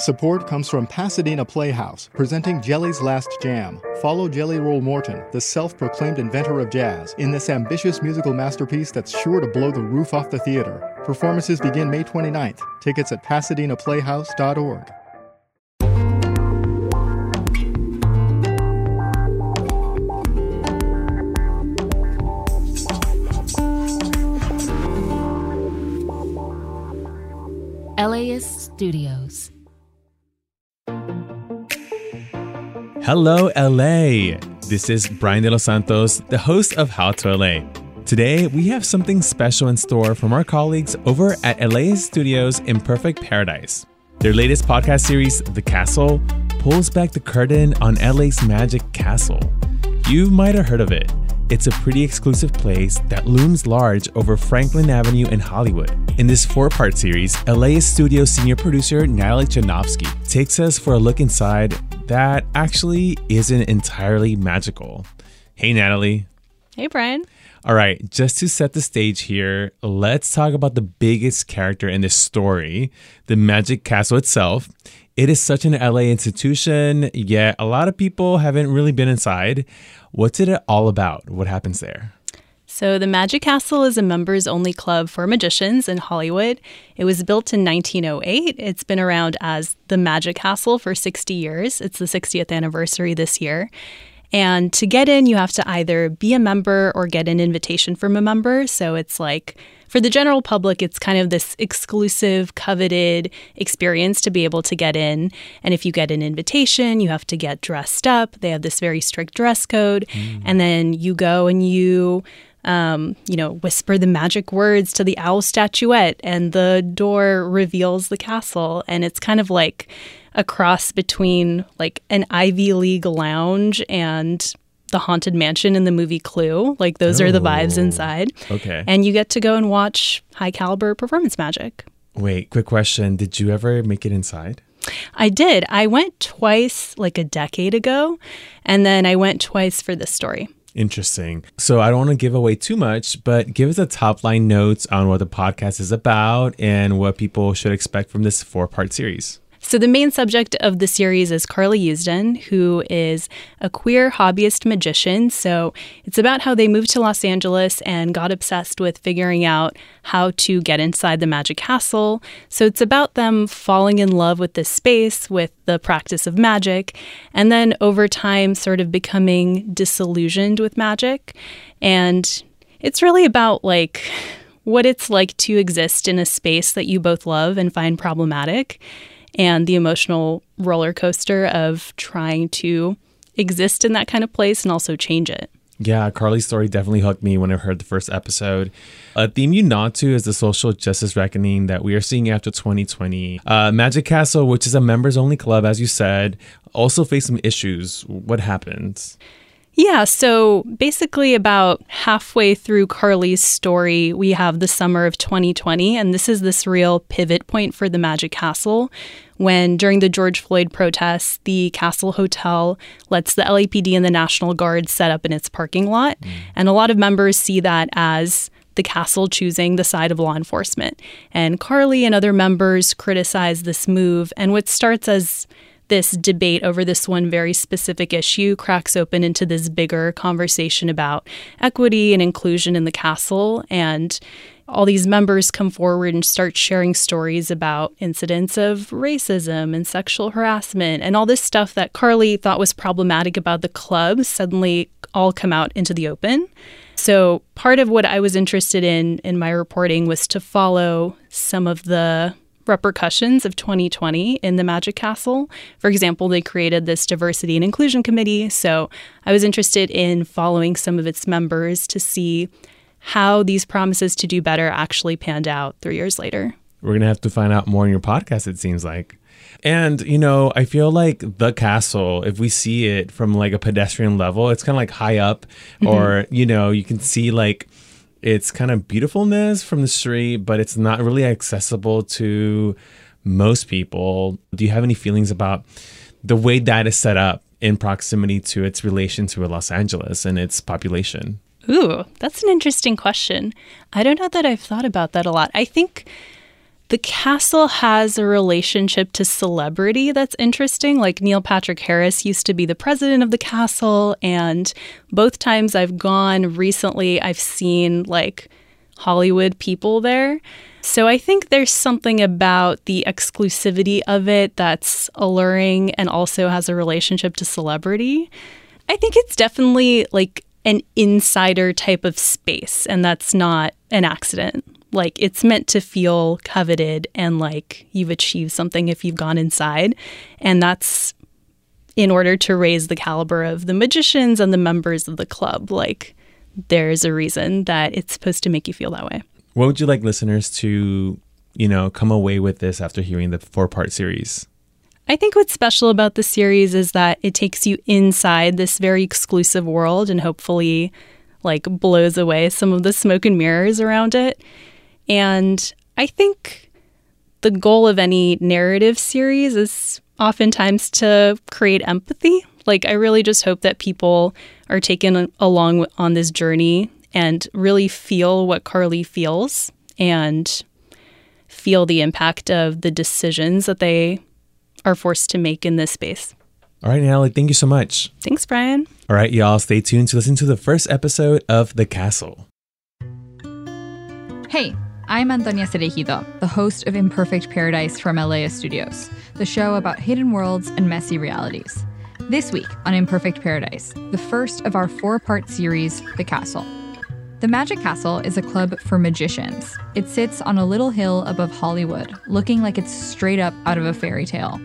Support comes from Pasadena Playhouse, presenting Jelly's Last Jam. Follow Jelly Roll Morton, the self proclaimed inventor of jazz, in this ambitious musical masterpiece that's sure to blow the roof off the theater. Performances begin May 29th. Tickets at pasadenaplayhouse.org. LAist Studios. Hello, LA. This is Brian De Los Santos, the host of How to LA. Today, we have something special in store from our colleagues over at LAist Studios Imperfect Paradise. Their latest podcast series, The Castle, pulls back the curtain on LA's magic castle. You might have heard of it. It's a pretty exclusive place that looms large over Franklin Avenue in Hollywood. In this four part series, LAist Studio senior producer Natalie Chudnovsky takes us for a look inside that actually isn't entirely magical. Hey, Natalie. Hey, Brian. All right, just to set the stage here, let's talk about the biggest character in this story the Magic Castle itself. It is such an LA institution, yet a lot of people haven't really been inside. What's it all about? What happens there? So, the Magic Castle is a members only club for magicians in Hollywood. It was built in 1908. It's been around as the Magic Castle for 60 years. It's the 60th anniversary this year. And to get in, you have to either be a member or get an invitation from a member. So, it's like for the general public, it's kind of this exclusive, coveted experience to be able to get in. And if you get an invitation, you have to get dressed up. They have this very strict dress code. Mm. And then you go and you um, you know, whisper the magic words to the owl statuette, and the door reveals the castle. And it's kind of like a cross between like an Ivy League lounge and the haunted mansion in the movie Clue. Like those oh, are the vibes oh, inside. Okay. And you get to go and watch high caliber performance magic. Wait, quick question. Did you ever make it inside? I did. I went twice like a decade ago, and then I went twice for this story. Interesting. So I don't want to give away too much, but give us a top line notes on what the podcast is about and what people should expect from this four part series. So, the main subject of the series is Carly Usdin, who is a queer hobbyist magician. So, it's about how they moved to Los Angeles and got obsessed with figuring out how to get inside the magic castle. So, it's about them falling in love with this space, with the practice of magic, and then over time, sort of becoming disillusioned with magic. And it's really about like, what it's like to exist in a space that you both love and find problematic and the emotional roller coaster of trying to exist in that kind of place and also change it. Yeah, Carly's story definitely hooked me when I heard the first episode. A theme you nod to is the social justice reckoning that we are seeing after 2020. Uh, Magic Castle, which is a members only club, as you said, also faced some issues. What happened? Yeah, so basically, about halfway through Carly's story, we have the summer of 2020, and this is this real pivot point for the Magic Castle when, during the George Floyd protests, the Castle Hotel lets the LAPD and the National Guard set up in its parking lot. Mm. And a lot of members see that as the castle choosing the side of law enforcement. And Carly and other members criticize this move, and what starts as this debate over this one very specific issue cracks open into this bigger conversation about equity and inclusion in the castle. And all these members come forward and start sharing stories about incidents of racism and sexual harassment and all this stuff that Carly thought was problematic about the club suddenly all come out into the open. So, part of what I was interested in in my reporting was to follow some of the repercussions of 2020 in the Magic Castle. For example, they created this diversity and inclusion committee. So I was interested in following some of its members to see how these promises to do better actually panned out three years later. We're going to have to find out more in your podcast, it seems like. And, you know, I feel like the castle, if we see it from like a pedestrian level, it's kind of like high up, mm-hmm. or, you know, you can see like its kind of beautifulness from the street, but it's not really accessible to most people. Do you have any feelings about the way that is set up in proximity to its relation to Los Angeles and its population? Ooh, that's an interesting question. I don't know that I've thought about that a lot. I think the castle has a relationship to celebrity that's interesting. Like Neil Patrick Harris used to be the president of the castle, and both times I've gone recently, I've seen like Hollywood people there. So I think there's something about the exclusivity of it that's alluring and also has a relationship to celebrity. I think it's definitely like an insider type of space, and that's not an accident. Like it's meant to feel coveted and like you've achieved something if you've gone inside. And that's in order to raise the caliber of the magicians and the members of the club. Like there's a reason that it's supposed to make you feel that way. What would you like listeners to, you know, come away with this after hearing the four part series? I think what's special about the series is that it takes you inside this very exclusive world and hopefully like blows away some of the smoke and mirrors around it. And I think the goal of any narrative series is oftentimes to create empathy. Like, I really just hope that people are taken along on this journey and really feel what Carly feels and feel the impact of the decisions that they are forced to make in this space. All right, Natalie, thank you so much. Thanks, Brian. All right, y'all, stay tuned to listen to the first episode of The Castle. Hey, I'm Antonia Cereijido, the host of Imperfect Paradise from LAist Studios, the show about hidden worlds and messy realities. This week on Imperfect Paradise, the first of our four part series, The Castle. The Magic Castle is a club for magicians. It sits on a little hill above Hollywood, looking like it's straight up out of a fairy tale.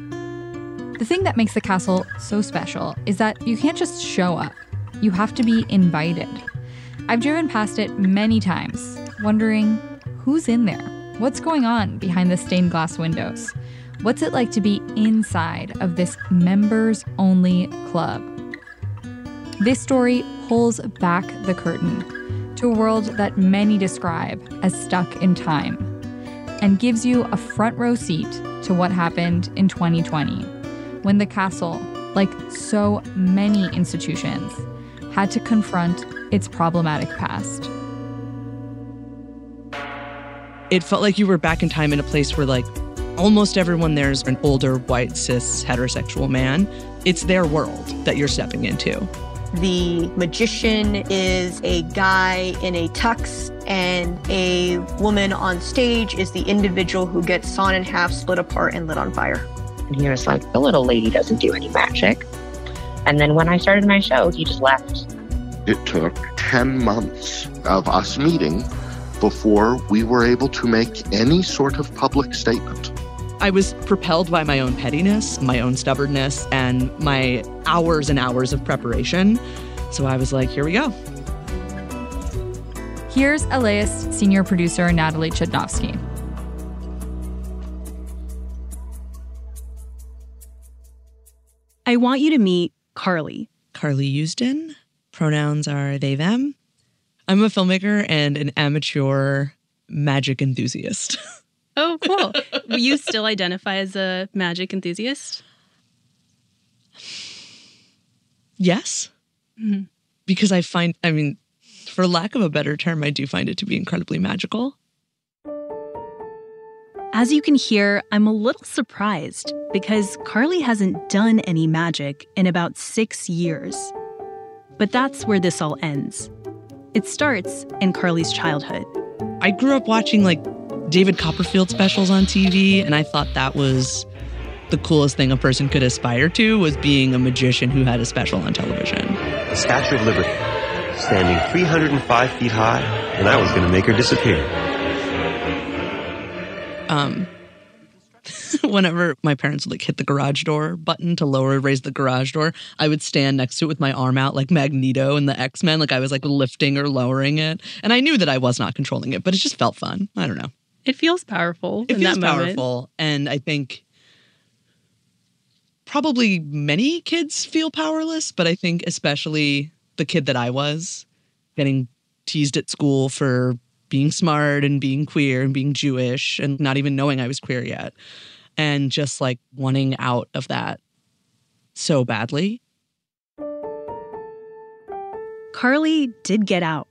The thing that makes the castle so special is that you can't just show up, you have to be invited. I've driven past it many times, wondering Who's in there? What's going on behind the stained glass windows? What's it like to be inside of this members only club? This story pulls back the curtain to a world that many describe as stuck in time and gives you a front row seat to what happened in 2020 when the castle, like so many institutions, had to confront its problematic past it felt like you were back in time in a place where like almost everyone there's an older white cis heterosexual man. It's their world that you're stepping into. The magician is a guy in a tux and a woman on stage is the individual who gets sawn in half split apart and lit on fire. And he was like the little lady doesn't do any magic. And then when i started my show he just left. It took 10 months of us meeting before we were able to make any sort of public statement. I was propelled by my own pettiness, my own stubbornness, and my hours and hours of preparation. So I was like, here we go. Here's LAist senior producer Natalie Chudnovsky. I want you to meet Carly. Carly Usdin. Pronouns are they, them. I'm a filmmaker and an amateur magic enthusiast. Oh, cool. you still identify as a magic enthusiast? Yes. Mm-hmm. Because I find, I mean, for lack of a better term, I do find it to be incredibly magical. As you can hear, I'm a little surprised because Carly hasn't done any magic in about six years. But that's where this all ends. It starts in Carly's childhood. I grew up watching like David Copperfield specials on TV, and I thought that was the coolest thing a person could aspire to was being a magician who had a special on television. The Statue of Liberty, standing 305 feet high, and I was going to make her disappear. Um, whenever my parents would like hit the garage door button to lower or raise the garage door, I would stand next to it with my arm out like Magneto and the X Men, like I was like lifting or lowering it. And I knew that I was not controlling it, but it just felt fun. I don't know. It feels powerful. It feels powerful, and I think probably many kids feel powerless, but I think especially the kid that I was getting teased at school for being smart and being queer and being Jewish and not even knowing I was queer yet. And just like wanting out of that so badly. Carly did get out.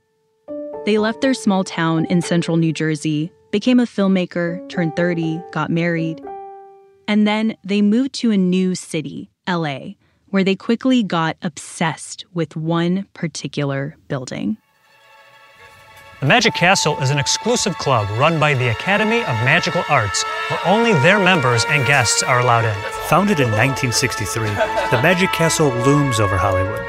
They left their small town in central New Jersey, became a filmmaker, turned 30, got married. And then they moved to a new city, LA, where they quickly got obsessed with one particular building. The Magic Castle is an exclusive club run by the Academy of Magical Arts, where only their members and guests are allowed in. Founded in 1963, the Magic Castle looms over Hollywood.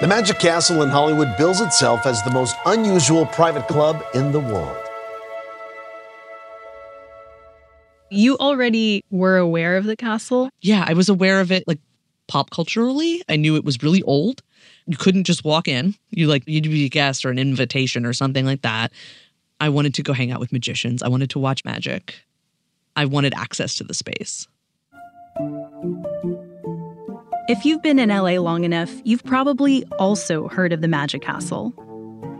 The Magic Castle in Hollywood bills itself as the most unusual private club in the world. You already were aware of the castle? Yeah, I was aware of it like pop culturally. I knew it was really old. You couldn't just walk in. You like you'd be a guest or an invitation or something like that. I wanted to go hang out with magicians. I wanted to watch magic. I wanted access to the space. If you've been in LA long enough, you've probably also heard of the Magic Castle.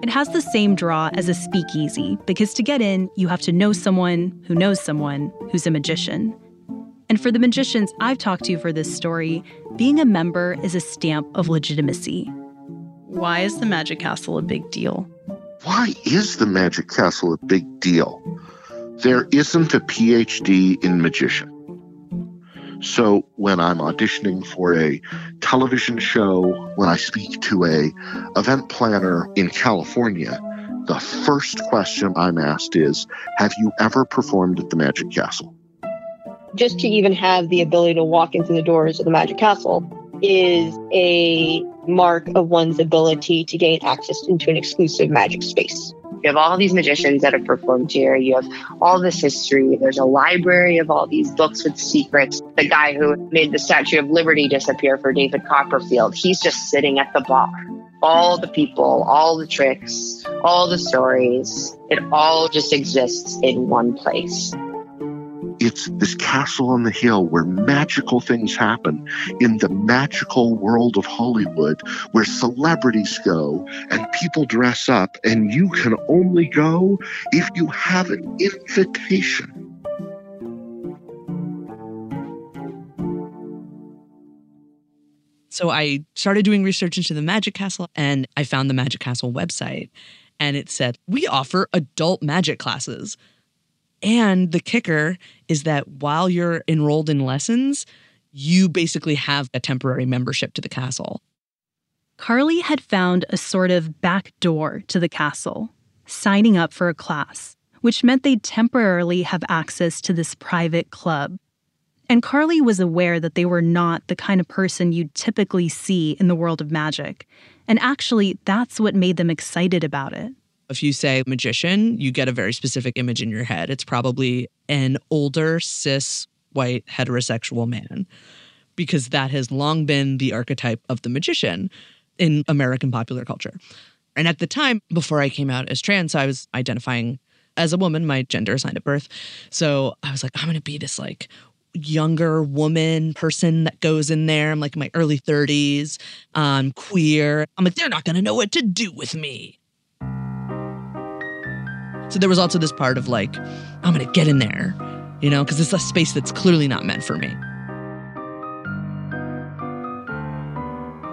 It has the same draw as a speakeasy because to get in, you have to know someone who knows someone who's a magician. And for the magicians I've talked to for this story, being a member is a stamp of legitimacy. Why is the Magic Castle a big deal? Why is the Magic Castle a big deal? There isn't a PhD in magician. So when I'm auditioning for a television show, when I speak to a event planner in California, the first question I'm asked is, have you ever performed at the Magic Castle? Just to even have the ability to walk into the doors of the Magic Castle is a mark of one's ability to gain access into an exclusive magic space. You have all these magicians that have performed here. You have all this history. There's a library of all these books with secrets. The guy who made the Statue of Liberty disappear for David Copperfield, he's just sitting at the bar. All the people, all the tricks, all the stories, it all just exists in one place. It's this castle on the hill where magical things happen in the magical world of Hollywood where celebrities go and people dress up, and you can only go if you have an invitation. So I started doing research into the Magic Castle and I found the Magic Castle website and it said, We offer adult magic classes. And the kicker is that while you're enrolled in lessons, you basically have a temporary membership to the castle. Carly had found a sort of back door to the castle, signing up for a class, which meant they'd temporarily have access to this private club. And Carly was aware that they were not the kind of person you'd typically see in the world of magic. And actually, that's what made them excited about it. If you say magician, you get a very specific image in your head. It's probably an older, cis, white, heterosexual man, because that has long been the archetype of the magician in American popular culture. And at the time, before I came out as trans, I was identifying as a woman, my gender assigned at birth. So I was like, I'm going to be this like younger woman person that goes in there. I'm like in my early 30s. I'm queer. I'm like, they're not going to know what to do with me. So there was also this part of like, I'm going to get in there, you know, because it's a space that's clearly not meant for me.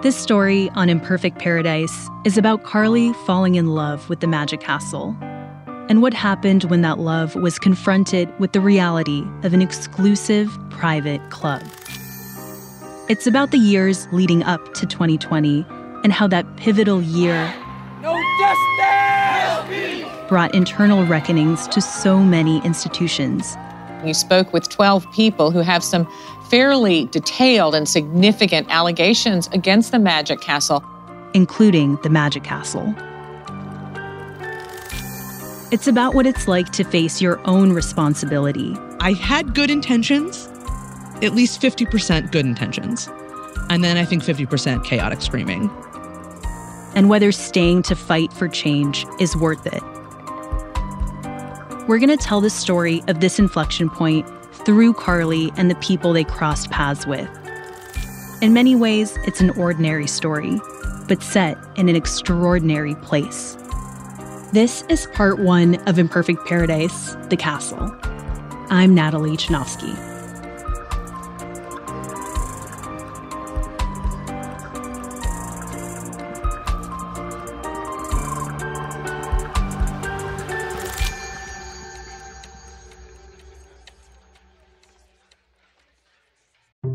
This story on Imperfect Paradise is about Carly falling in love with the Magic Castle and what happened when that love was confronted with the reality of an exclusive private club. It's about the years leading up to 2020 and how that pivotal year no justice! Brought internal reckonings to so many institutions. You spoke with 12 people who have some fairly detailed and significant allegations against the Magic Castle, including the Magic Castle. It's about what it's like to face your own responsibility. I had good intentions, at least 50% good intentions. And then I think 50% chaotic screaming. And whether staying to fight for change is worth it. We're going to tell the story of this inflection point through Carly and the people they crossed paths with. In many ways, it's an ordinary story, but set in an extraordinary place. This is part one of Imperfect Paradise The Castle. I'm Natalie Chudnovsky.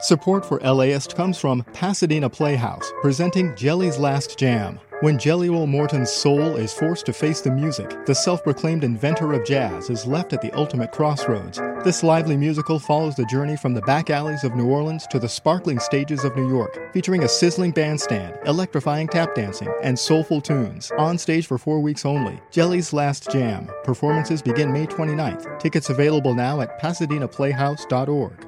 Support for LAist comes from Pasadena Playhouse, presenting Jelly's Last Jam. When Jelly Roll Morton's soul is forced to face the music, the self proclaimed inventor of jazz is left at the ultimate crossroads. This lively musical follows the journey from the back alleys of New Orleans to the sparkling stages of New York, featuring a sizzling bandstand, electrifying tap dancing, and soulful tunes. On stage for four weeks only, Jelly's Last Jam. Performances begin May 29th. Tickets available now at pasadenaplayhouse.org.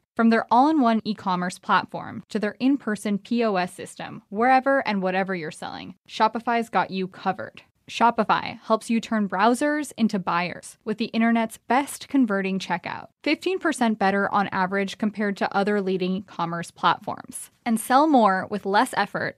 From their all in one e commerce platform to their in person POS system, wherever and whatever you're selling, Shopify's got you covered. Shopify helps you turn browsers into buyers with the internet's best converting checkout. 15% better on average compared to other leading commerce platforms. And sell more with less effort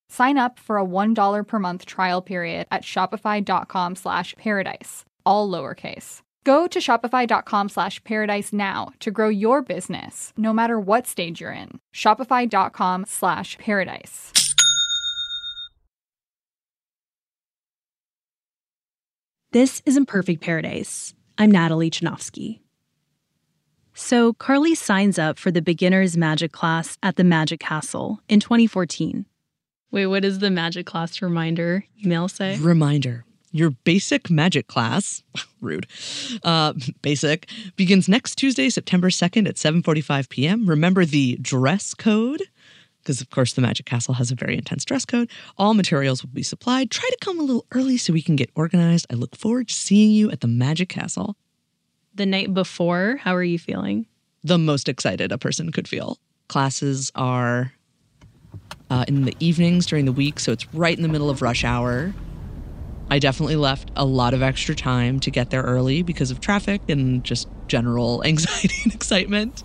Sign up for a $1 per month trial period at shopify.com slash paradise, all lowercase. Go to shopify.com slash paradise now to grow your business, no matter what stage you're in. Shopify.com slash paradise. This is Imperfect Paradise. I'm Natalie Chudnovsky. So, Carly signs up for the beginner's magic class at the Magic Castle in 2014. Wait, what does the magic class reminder email say? Reminder. Your basic magic class, rude, uh, basic, begins next Tuesday, September 2nd at 7.45 p.m. Remember the dress code? Because, of course, the Magic Castle has a very intense dress code. All materials will be supplied. Try to come a little early so we can get organized. I look forward to seeing you at the Magic Castle. The night before, how are you feeling? The most excited a person could feel. Classes are uh, in the evenings during the week, so it's right in the middle of rush hour. I definitely left a lot of extra time to get there early because of traffic and just general anxiety and excitement.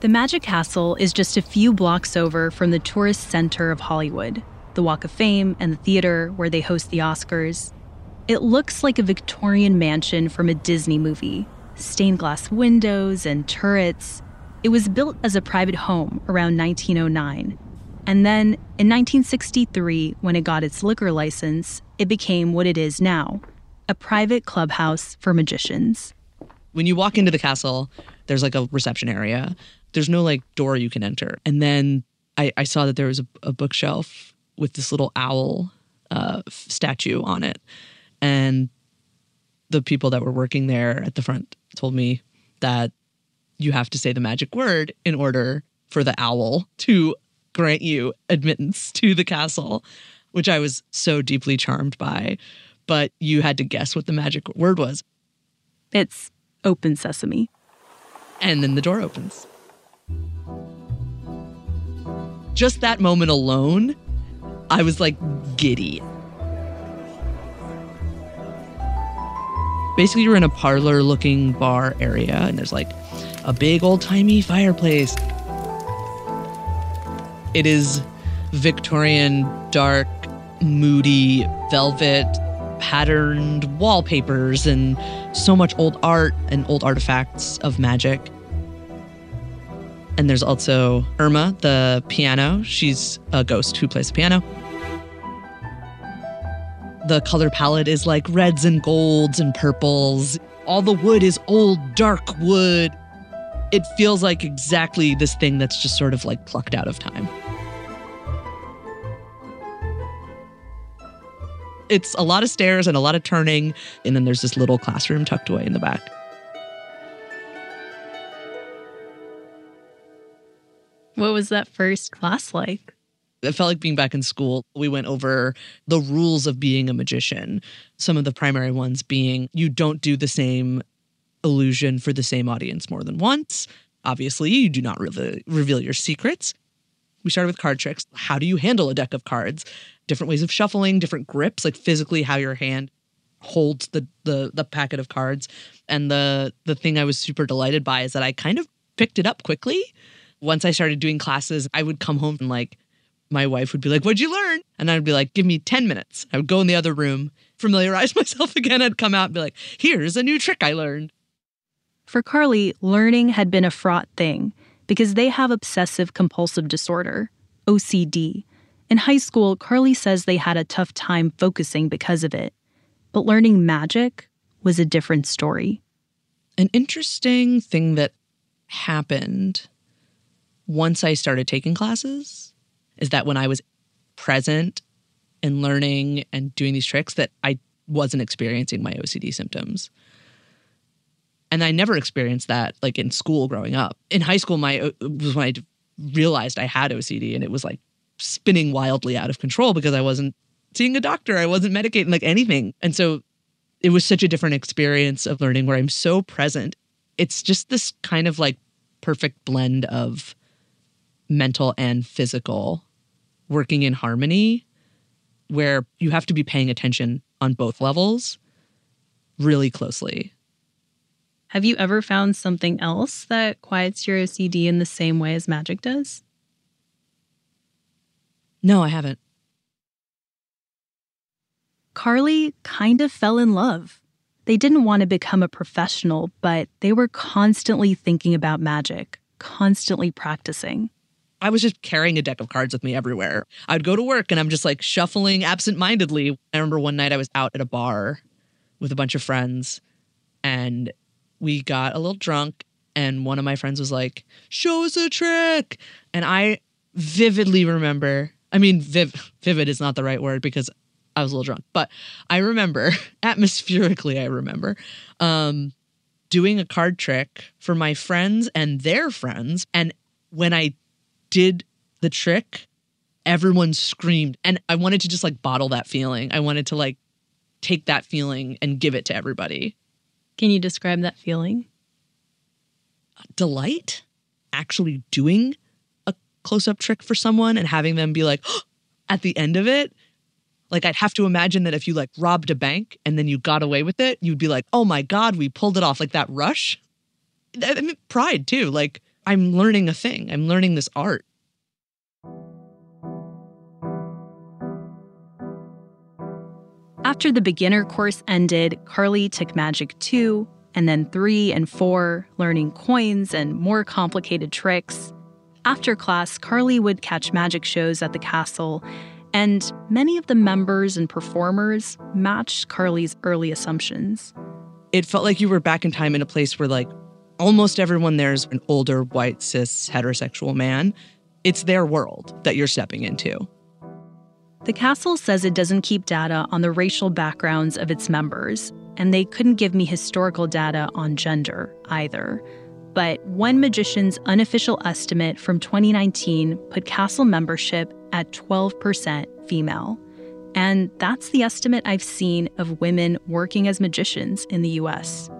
The Magic Castle is just a few blocks over from the tourist center of Hollywood, the Walk of Fame, and the theater where they host the Oscars. It looks like a Victorian mansion from a Disney movie stained glass windows and turrets. It was built as a private home around 1909. And then in 1963, when it got its liquor license, it became what it is now a private clubhouse for magicians. When you walk into the castle, there's like a reception area. There's no like door you can enter. And then I, I saw that there was a, a bookshelf with this little owl uh, statue on it. And the people that were working there at the front told me that you have to say the magic word in order for the owl to grant you admittance to the castle, which I was so deeply charmed by. But you had to guess what the magic word was. It's open sesame. And then the door opens. Just that moment alone, I was like giddy. Basically, you're in a parlor looking bar area, and there's like a big old timey fireplace. It is Victorian, dark, moody, velvet, patterned wallpapers, and so much old art and old artifacts of magic. And there's also Irma, the piano. She's a ghost who plays the piano. The color palette is like reds and golds and purples. All the wood is old, dark wood. It feels like exactly this thing that's just sort of like plucked out of time. It's a lot of stairs and a lot of turning. And then there's this little classroom tucked away in the back. What was that first class like? It felt like being back in school. We went over the rules of being a magician. Some of the primary ones being you don't do the same illusion for the same audience more than once. Obviously, you do not reveal, reveal your secrets. We started with card tricks. How do you handle a deck of cards? Different ways of shuffling, different grips, like physically how your hand holds the the the packet of cards. And the the thing I was super delighted by is that I kind of picked it up quickly. Once I started doing classes, I would come home and like my wife would be like, What'd you learn? And I'd be like, Give me 10 minutes. I would go in the other room, familiarize myself again. I'd come out and be like, Here's a new trick I learned. For Carly, learning had been a fraught thing because they have obsessive compulsive disorder, OCD. In high school, Carly says they had a tough time focusing because of it. But learning magic was a different story. An interesting thing that happened once I started taking classes is that when I was present and learning and doing these tricks that I wasn't experiencing my OCD symptoms. And I never experienced that like in school growing up. In high school, my uh, was when I realized I had OCD and it was like spinning wildly out of control because I wasn't seeing a doctor, I wasn't medicating like anything. And so it was such a different experience of learning where I'm so present. It's just this kind of like perfect blend of mental and physical working in harmony where you have to be paying attention on both levels really closely. Have you ever found something else that quiets your OCD in the same way as magic does? No, I haven't. Carly kind of fell in love. They didn't want to become a professional, but they were constantly thinking about magic, constantly practicing. I was just carrying a deck of cards with me everywhere. I'd go to work and I'm just like shuffling absentmindedly. I remember one night I was out at a bar with a bunch of friends and we got a little drunk and one of my friends was like, "Show us a trick." And I vividly remember, I mean viv- vivid is not the right word because I was a little drunk, but I remember atmospherically I remember um doing a card trick for my friends and their friends and when I did the trick, everyone screamed. And I wanted to just like bottle that feeling. I wanted to like take that feeling and give it to everybody. Can you describe that feeling? Delight actually doing close up trick for someone and having them be like, oh, at the end of it, like I'd have to imagine that if you like robbed a bank and then you got away with it, you'd be like, oh my God, we pulled it off. Like that rush. I mean, pride too. Like I'm learning a thing. I'm learning this art. After the beginner course ended, Carly took Magic 2 and then 3 and 4, learning coins and more complicated tricks. After class, Carly would catch magic shows at the castle, and many of the members and performers matched Carly's early assumptions. It felt like you were back in time in a place where, like, almost everyone there's an older, white, cis, heterosexual man. It's their world that you're stepping into. The castle says it doesn't keep data on the racial backgrounds of its members, and they couldn't give me historical data on gender either. But one magician's unofficial estimate from 2019 put castle membership at 12% female. And that's the estimate I've seen of women working as magicians in the US.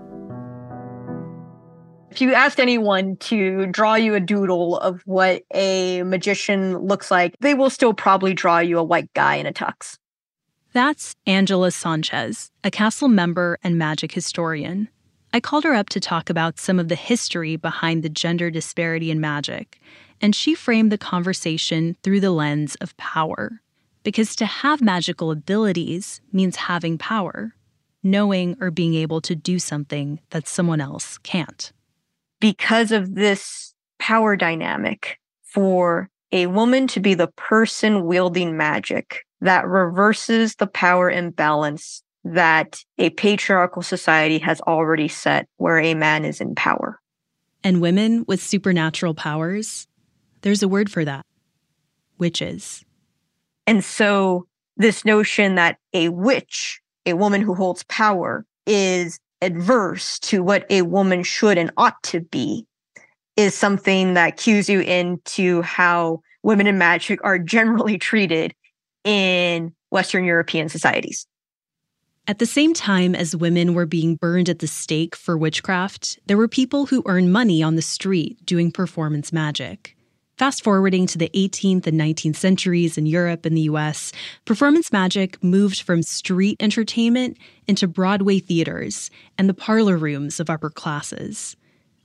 If you asked anyone to draw you a doodle of what a magician looks like, they will still probably draw you a white guy in a tux. That's Angela Sanchez, a castle member and magic historian. I called her up to talk about some of the history behind the gender disparity in magic, and she framed the conversation through the lens of power. Because to have magical abilities means having power, knowing or being able to do something that someone else can't. Because of this power dynamic, for a woman to be the person wielding magic that reverses the power imbalance that a patriarchal society has already set where a man is in power. And women with supernatural powers, there's a word for that witches. And so, this notion that a witch, a woman who holds power, is adverse to what a woman should and ought to be, is something that cues you into how women in magic are generally treated in Western European societies. At the same time as women were being burned at the stake for witchcraft, there were people who earned money on the street doing performance magic. Fast forwarding to the 18th and 19th centuries in Europe and the US, performance magic moved from street entertainment into Broadway theaters and the parlor rooms of upper classes.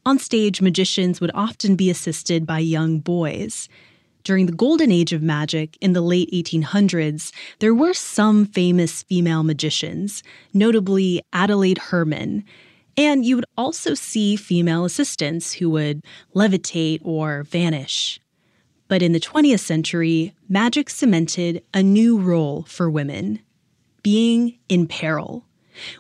On stage, magicians would often be assisted by young boys. During the golden age of magic in the late 1800s, there were some famous female magicians, notably Adelaide Herrmann. And you would also see female assistants who would levitate or vanish. But in the 20th century, magic cemented a new role for women being in peril.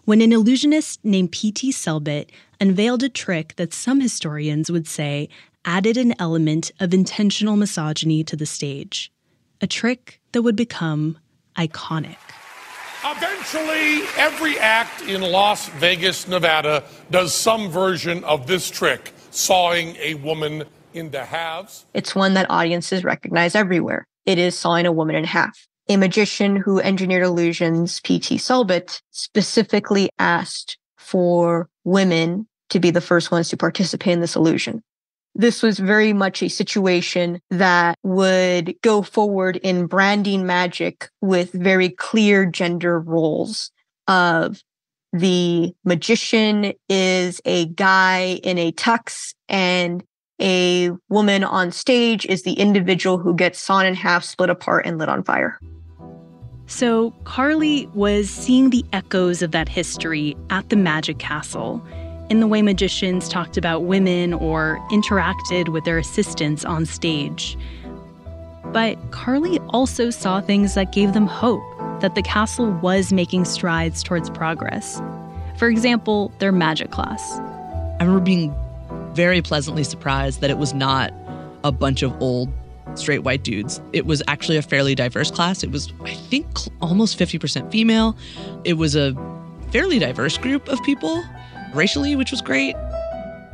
When an illusionist named P.T. Selbit unveiled a trick that some historians would say added an element of intentional misogyny to the stage, a trick that would become iconic. Eventually, every act in Las Vegas, Nevada does some version of this trick, sawing a woman into halves. It's one that audiences recognize everywhere. It is sawing a woman in half. A magician who engineered illusions, P.T. Selbit, specifically asked for women to be the first ones to participate in this illusion this was very much a situation that would go forward in branding magic with very clear gender roles of the magician is a guy in a tux and a woman on stage is the individual who gets sawn in half, split apart, and lit on fire. So Carly was seeing the echoes of that history at the Magic Castle in the way magicians talked about women or interacted with their assistants on stage. But Carly also saw things that gave them hope that the castle was making strides towards progress. For example, their magic class. I remember being very pleasantly surprised that it was not a bunch of old straight white dudes. It was actually a fairly diverse class. It was, I think, almost 50% female. It was a fairly diverse group of people racially, which was great.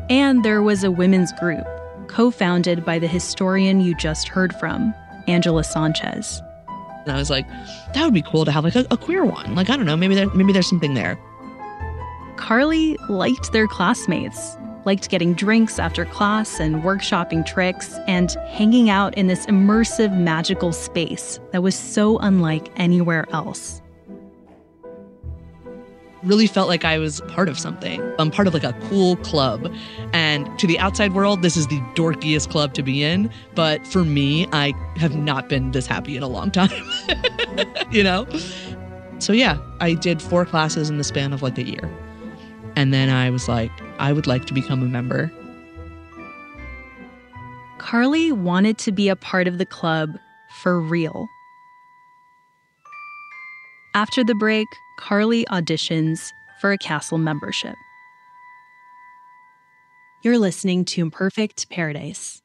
And there was a women's group, co founded by the historian you just heard from, Angela Sanchez. And I was like, that would be cool to have like a, a queer one. Like, I don't know, maybe there, maybe there's something there. Carly liked their classmates, liked getting drinks after class and workshopping tricks, and hanging out in this immersive magical space that was so unlike anywhere else really felt like I was part of something. I'm part of like a cool club. And to the outside world, this is the dorkiest club to be in. But for me, I have not been this happy in a long time, you know? So yeah, I did four classes in the span of like a year. And then I was like, I would like to become a member. Carly wanted to be a part of the club for real. After the break, Carly auditions for a castle membership. You're listening to Imperfect Paradise.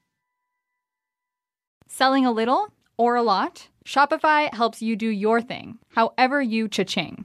Selling a little or a lot? Shopify helps you do your thing, however you cha-ching.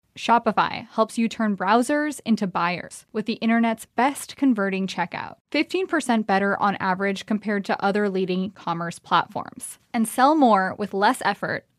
Shopify helps you turn browsers into buyers with the internet's best converting checkout. 15% better on average compared to other leading commerce platforms. And sell more with less effort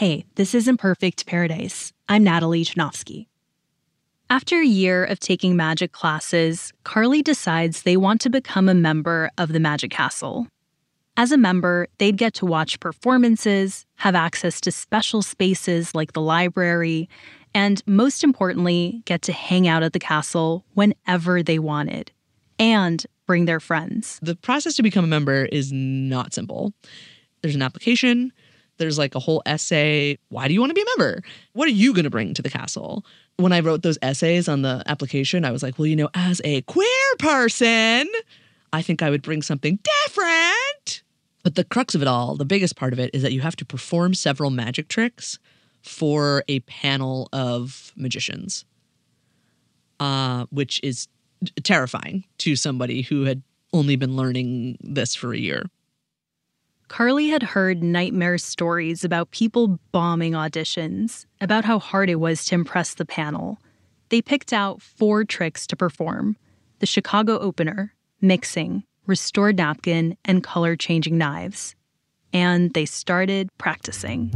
Hey, this is Imperfect Paradise. I'm Natalie Chudnovsky. After a year of taking magic classes, Carly decides they want to become a member of the Magic Castle. As a member, they'd get to watch performances, have access to special spaces like the library, and most importantly, get to hang out at the castle whenever they wanted and bring their friends. The process to become a member is not simple. There's an application, there's like a whole essay. Why do you want to be a member? What are you going to bring to the castle? When I wrote those essays on the application, I was like, well, you know, as a queer person, I think I would bring something different. But the crux of it all, the biggest part of it, is that you have to perform several magic tricks for a panel of magicians, uh, which is terrifying to somebody who had only been learning this for a year. Carly had heard nightmare stories about people bombing auditions, about how hard it was to impress the panel. They picked out four tricks to perform the Chicago opener, mixing, restored napkin, and color changing knives. And they started practicing.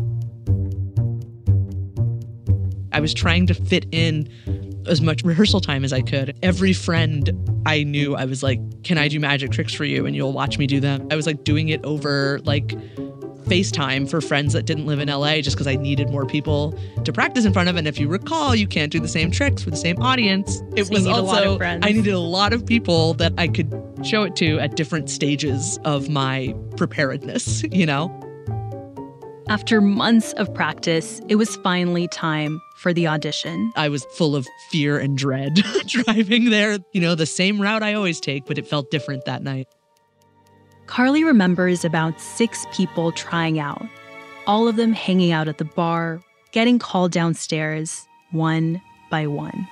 I was trying to fit in as much rehearsal time as I could. Every friend I knew, I was like, Can I do magic tricks for you? And you'll watch me do them. I was like doing it over like FaceTime for friends that didn't live in LA just because I needed more people to practice in front of. And if you recall, you can't do the same tricks for the same audience. It So was need a lot also. I needed a lot of people that I could show it to at different stages of my preparedness, you know? After months of practice, it was finally time for the audition. I was full of fear and dread driving there. You know, the same route I always take, but it felt different that night. Carly remembers about six people trying out, all of them hanging out at the bar, getting called downstairs one by one.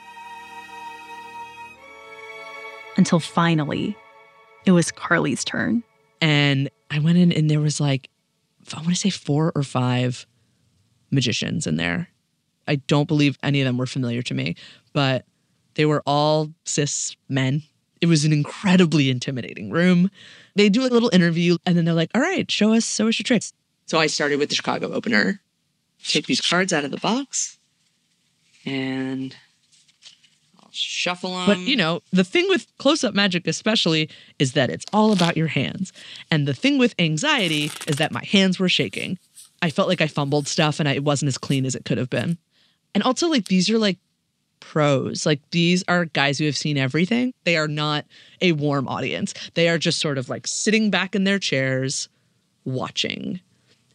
Until finally, it was Carly's turn. And I went in and there was like, I want to say four or five magicians in there. I don't believe any of them were familiar to me, but they were all cis men. It was an incredibly intimidating room. They do a little interview and then they're like, all right, show us, show us your tricks. So I started with the Chicago opener. Take these cards out of the box and I'll shuffle them. But you know, the thing with close up magic, especially, is that it's all about your hands. And the thing with anxiety is that my hands were shaking. I felt like I fumbled stuff and I, it wasn't as clean as it could have been. And also, like, these are like pros. Like, these are guys who have seen everything. They are not a warm audience. They are just sort of like sitting back in their chairs, watching.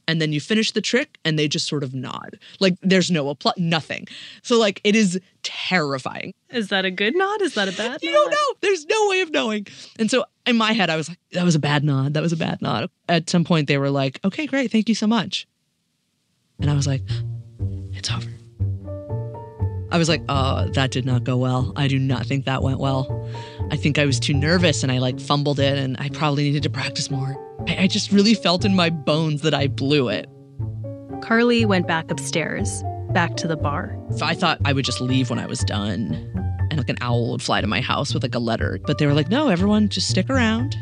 And then you finish the trick and they just sort of nod. Like, there's no applause, nothing. So, like, it is terrifying. Is that a good nod? Is that a bad You don't know. There's no way of knowing. And so in my head, I was like, that was a bad nod. That was a bad nod. At some point, they were like, okay, great. Thank you so much. And I was like, it's over. I was like, oh, that did not go well. I do not think that went well. I think I was too nervous and I like fumbled it and I probably needed to practice more. I, I just really felt in my bones that I blew it. Carly went back upstairs, back to the bar. So I thought I would just leave when I was done. And and like an owl would fly to my house with like a letter. But they were like, no, everyone just stick around.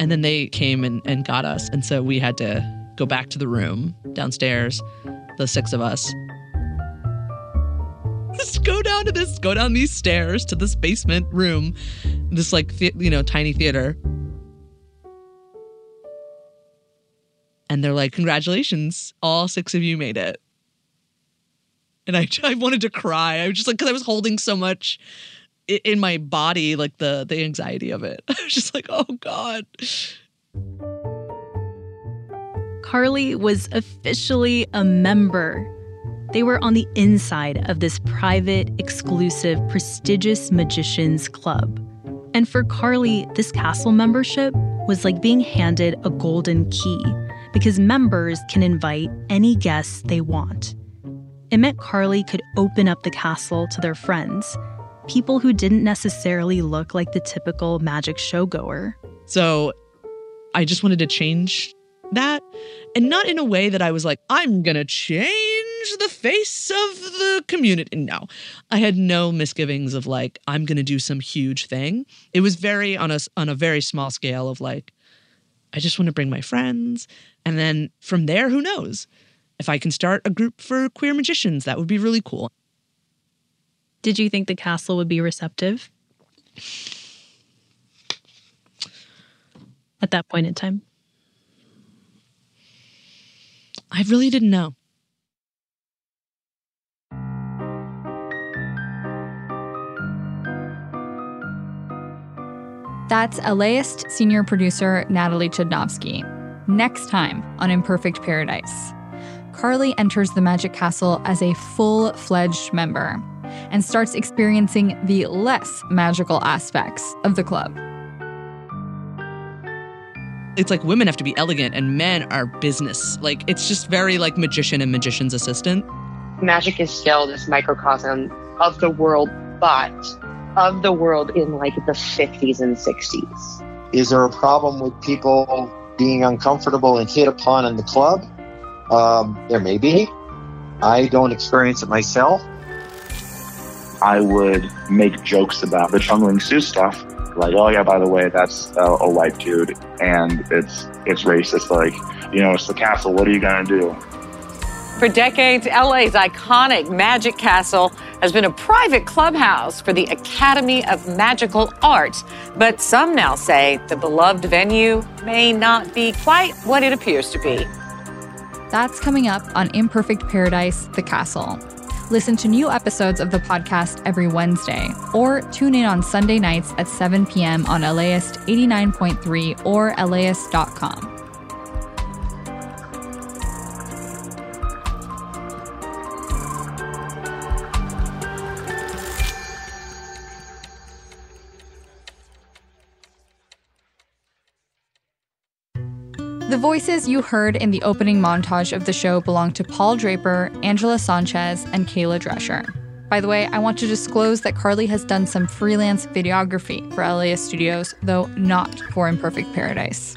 And then they came and, and got us. And so we had to go back to the room downstairs, the six of us. Just go down to this, go down these stairs to this basement room, this like, the, you know, tiny theater. And they're like, congratulations, all six of you made it. And I, I wanted to cry. I was just like, because I was holding so much in my body, like the the anxiety of it. I was just like, oh God. Carly was officially a member. They were on the inside of this private, exclusive, prestigious magicians club. And for Carly, this castle membership was like being handed a golden key because members can invite any guests they want. It meant Carly could open up the castle to their friends, people who didn't necessarily look like the typical magic showgoer. So I just wanted to change that. And not in a way that I was like, I'm going to change the face of the community. No, I had no misgivings of like, I'm going to do some huge thing. It was very on a, on a very small scale of like, I just want to bring my friends. And then from there, who knows? If I can start a group for queer magicians, that would be really cool. Did you think the castle would be receptive? At that point in time? I really didn't know. That's LAist senior producer Natalie Chudnovsky. Next time on Imperfect Paradise, Carly enters the Magic Castle as a full fledged member and starts experiencing the less magical aspects of the club. It's like women have to be elegant and men are business. Like it's just very like magician and magician's assistant. Magic is still this microcosm of the world, but of the world in like the 50s and 60s. Is there a problem with people being uncomfortable and hit upon in the club? Um, there may be. I don't experience it myself. I would make jokes about the Chung Ling Soo stuff. Like, oh yeah, by the way, that's a, a white dude, and it's it's racist. Like, you know, it's the castle. What are you gonna do? For decades, LA's iconic Magic Castle has been a private clubhouse for the Academy of Magical Arts. But some now say the beloved venue may not be quite what it appears to be. That's coming up on Imperfect Paradise The Castle. Listen to new episodes of the podcast every Wednesday, or tune in on Sunday nights at 7 p.m. on LAist 89.3 or LAist.com. The voices you heard in the opening montage of the show belong to Paul Draper, Angela Sanchez, and Kayla Drescher. By the way, I want to disclose that Carly has done some freelance videography for LAist Studios, though not for Imperfect Paradise.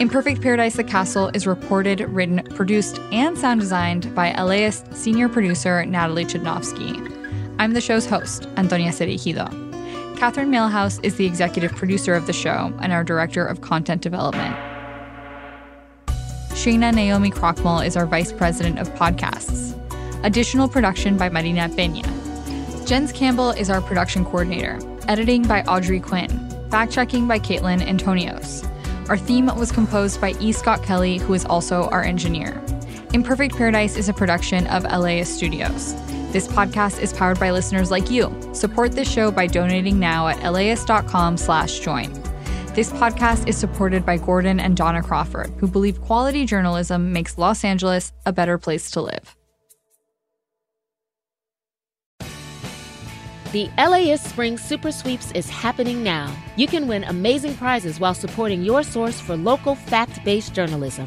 Imperfect Paradise The Castle is reported, written, produced, and sound designed by LAist senior producer Natalie Chudnovsky. I'm the show's host, Antonia Cereijido. Catherine Mailhouse is the executive producer of the show and our director of content development. Shana Naomi Krochmal is our Vice President of Podcasts. Additional production by Marina Peña. Jens Campbell is our production coordinator. Editing by Audrey Quinn. Fact checking by Caitlin Antonios. Our theme was composed by E. Scott Kelly, who is also our engineer. Imperfect Paradise is a production of LAist Studios. This podcast is powered by listeners like you. Support this show by donating now at laist.com slash join. This podcast is supported by Gordon and Donna Crawford, who believe quality journalism makes Los Angeles a better place to live. The LAist Spring Super Sweeps is happening now. You can win amazing prizes while supporting your source for local fact based journalism.